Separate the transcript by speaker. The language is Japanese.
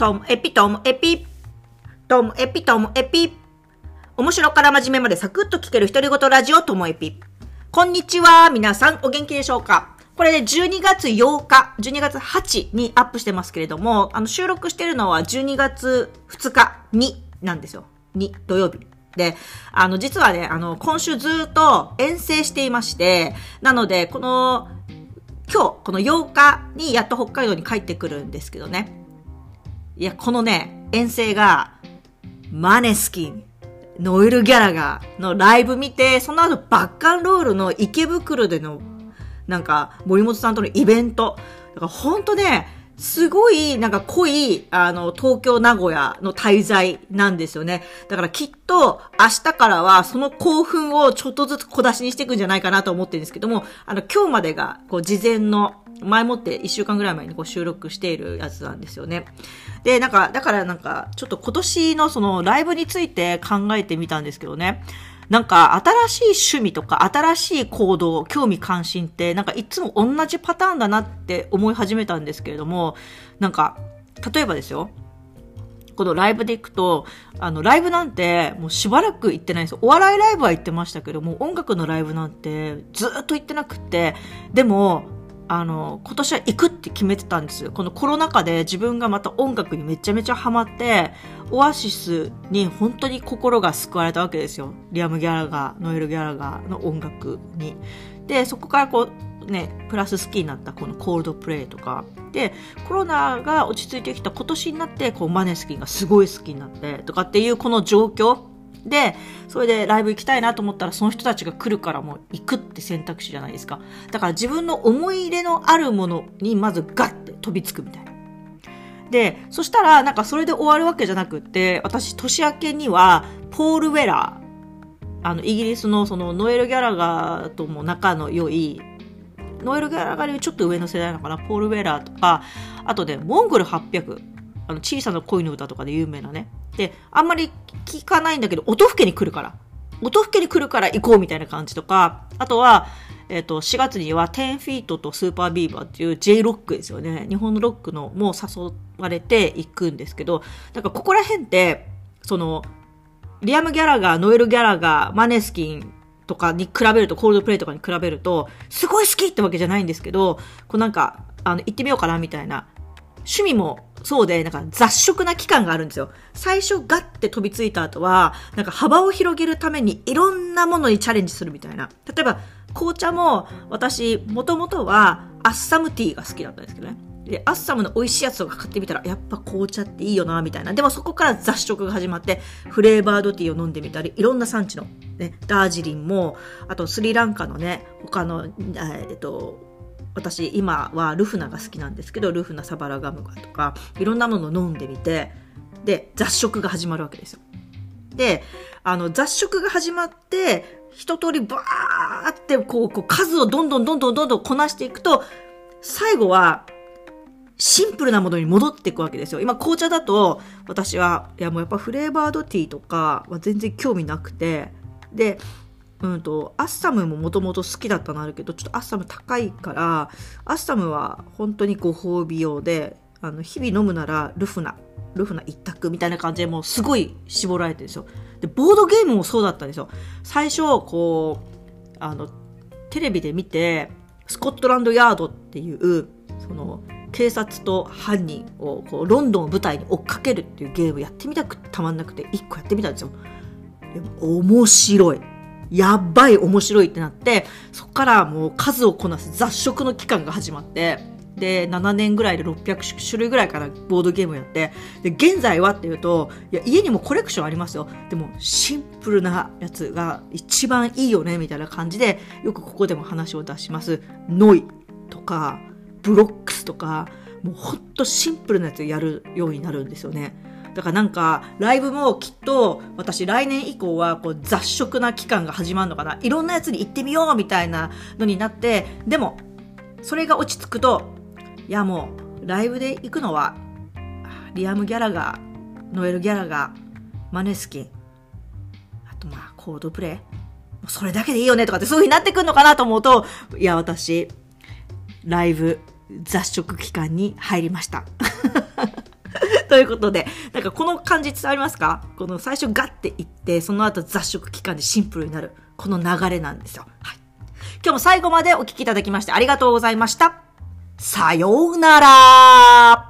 Speaker 1: トムエピトムエピ。トムエピトムエピ。面白から真面目までサクッと聞ける独り言ラジオトモエピ。こんにちは。皆さんお元気でしょうか？これで12月8日、12月8にアップしてますけれども、あの収録してるのは12月2日になんですよ。に、土曜日。で、あの、実はね、あの、今週ずっと遠征していまして、なので、この、今日、この8日にやっと北海道に帰ってくるんですけどね。いや、このね、遠征が、マネスキン、ノエル・ギャラガーのライブ見て、その後バッカンロールの池袋での、なんか、森本さんとのイベント。だからほんとね、すごい、なんか濃い、あの、東京、名古屋の滞在なんですよね。だからきっと、明日からは、その興奮をちょっとずつ小出しにしていくんじゃないかなと思ってるんですけども、あの、今日までが、こう、事前の、前もって1週間ぐらい前にこう収録しているやつなんですよね。で、なんか、だからなんか、ちょっと今年のそのライブについて考えてみたんですけどね。なんか、新しい趣味とか、新しい行動、興味関心って、なんかいつも同じパターンだなって思い始めたんですけれども、なんか、例えばですよ。このライブで行くと、あの、ライブなんて、もうしばらく行ってないんですよ。お笑いライブは行ってましたけども、音楽のライブなんて、ずっと行ってなくって、でも、あの、今年は行くって決めてたんですよ。このコロナ禍で自分がまた音楽にめちゃめちゃハマって、オアシスに本当に心が救われたわけですよ。リアム・ギャラガー、ノエル・ギャラガーの音楽に。で、そこからこう、ね、プラス好きになったこのコールドプレイとか。で、コロナが落ち着いてきた今年になって、こう、マネスキンがすごい好きになってとかっていうこの状況。で、それでライブ行きたいなと思ったらその人たちが来るからもう行くって選択肢じゃないですか。だから自分の思い入れのあるものにまずガッて飛びつくみたいな。で、そしたらなんかそれで終わるわけじゃなくって、私年明けにはポール・ウェラー、あのイギリスのそのノエル・ギャラガーとも仲の良いノエル・ギャラガーよりちょっと上の世代なのかな、ポール・ウェラーとか、あとで、モンゴル800、あの、小さな恋の歌とかで有名なね。で、あんまり聞かないんだけど、音更けに来るから。音更けに来るから行こうみたいな感じとか、あとは、えっ、ー、と、4月には10フィートとスーパービーバーっていう J ロックですよね。日本のロックのも誘われていくんですけど、なんかここら辺って、その、リアム・ギャラガー、ノエル・ギャラガー、マネスキンとかに比べると、コールドプレイとかに比べると、すごい好きってわけじゃないんですけど、こうなんか、あの、行ってみようかなみたいな趣味もそうで、なんか雑食な期間があるんですよ。最初ガッて飛びついた後は、なんか幅を広げるためにいろんなものにチャレンジするみたいな。例えば、紅茶も私、もともとはアッサムティーが好きだったんですけどね。で、アッサムの美味しいやつとか買ってみたら、やっぱ紅茶っていいよな、みたいな。でもそこから雑食が始まって、フレーバードティーを飲んでみたり、いろんな産地の、ね、ダージリンも、あとスリランカのね、他の、えっと、私今はルフナが好きなんですけどルフナサバラガムガとかいろんなものを飲んでみてで雑食が始まるわけですよ。であの雑食が始まって一通りバーってこうこう数をどんどんどんどんどんどんこなしていくと最後はシンプルなものに戻っていくわけですよ。今紅茶だと私はいやもうやっぱフレーバードティーとかは全然興味なくてでうんと、アッサムももともと好きだったのあるけど、ちょっとアッサム高いから、アッサムは本当にご褒美用で、あの、日々飲むならルフナ、ルフナ一択みたいな感じでもうすごい絞られてるんですよ。で、ボードゲームもそうだったんですよ。最初、こう、あの、テレビで見て、スコットランドヤードっていう、その、警察と犯人をこうロンドンを舞台に追っかけるっていうゲームやってみたくたまんなくて1個やってみたんですよ。でも面白い。やばい面白いってなって、そこからもう数をこなす雑食の期間が始まって、で、7年ぐらいで600種類ぐらいからボードゲームやって、で、現在はっていうと、いや、家にもコレクションありますよ。でも、シンプルなやつが一番いいよね、みたいな感じで、よくここでも話を出します。ノイとか、ブロックスとか、もうほんとシンプルなやつやるようになるんですよね。だからなんか、ライブもきっと、私来年以降は、こう、雑食な期間が始まるのかな。いろんなやつに行ってみようみたいなのになって、でも、それが落ち着くと、いやもう、ライブで行くのは、リアム・ギャラガー、ノエル・ギャラガー、マネスキン、あとまあ、コードプレイ。それだけでいいよねとかってそういう風になってくるのかなと思うと、いや、私、ライブ雑食期間に入りました。ということで、なんかこの感じ伝わりますか？この最初ガッていって、その後雑食期間でシンプルになる。この流れなんですよ。はい。今日も最後までお聴きいただきましてありがとうございました。さようなら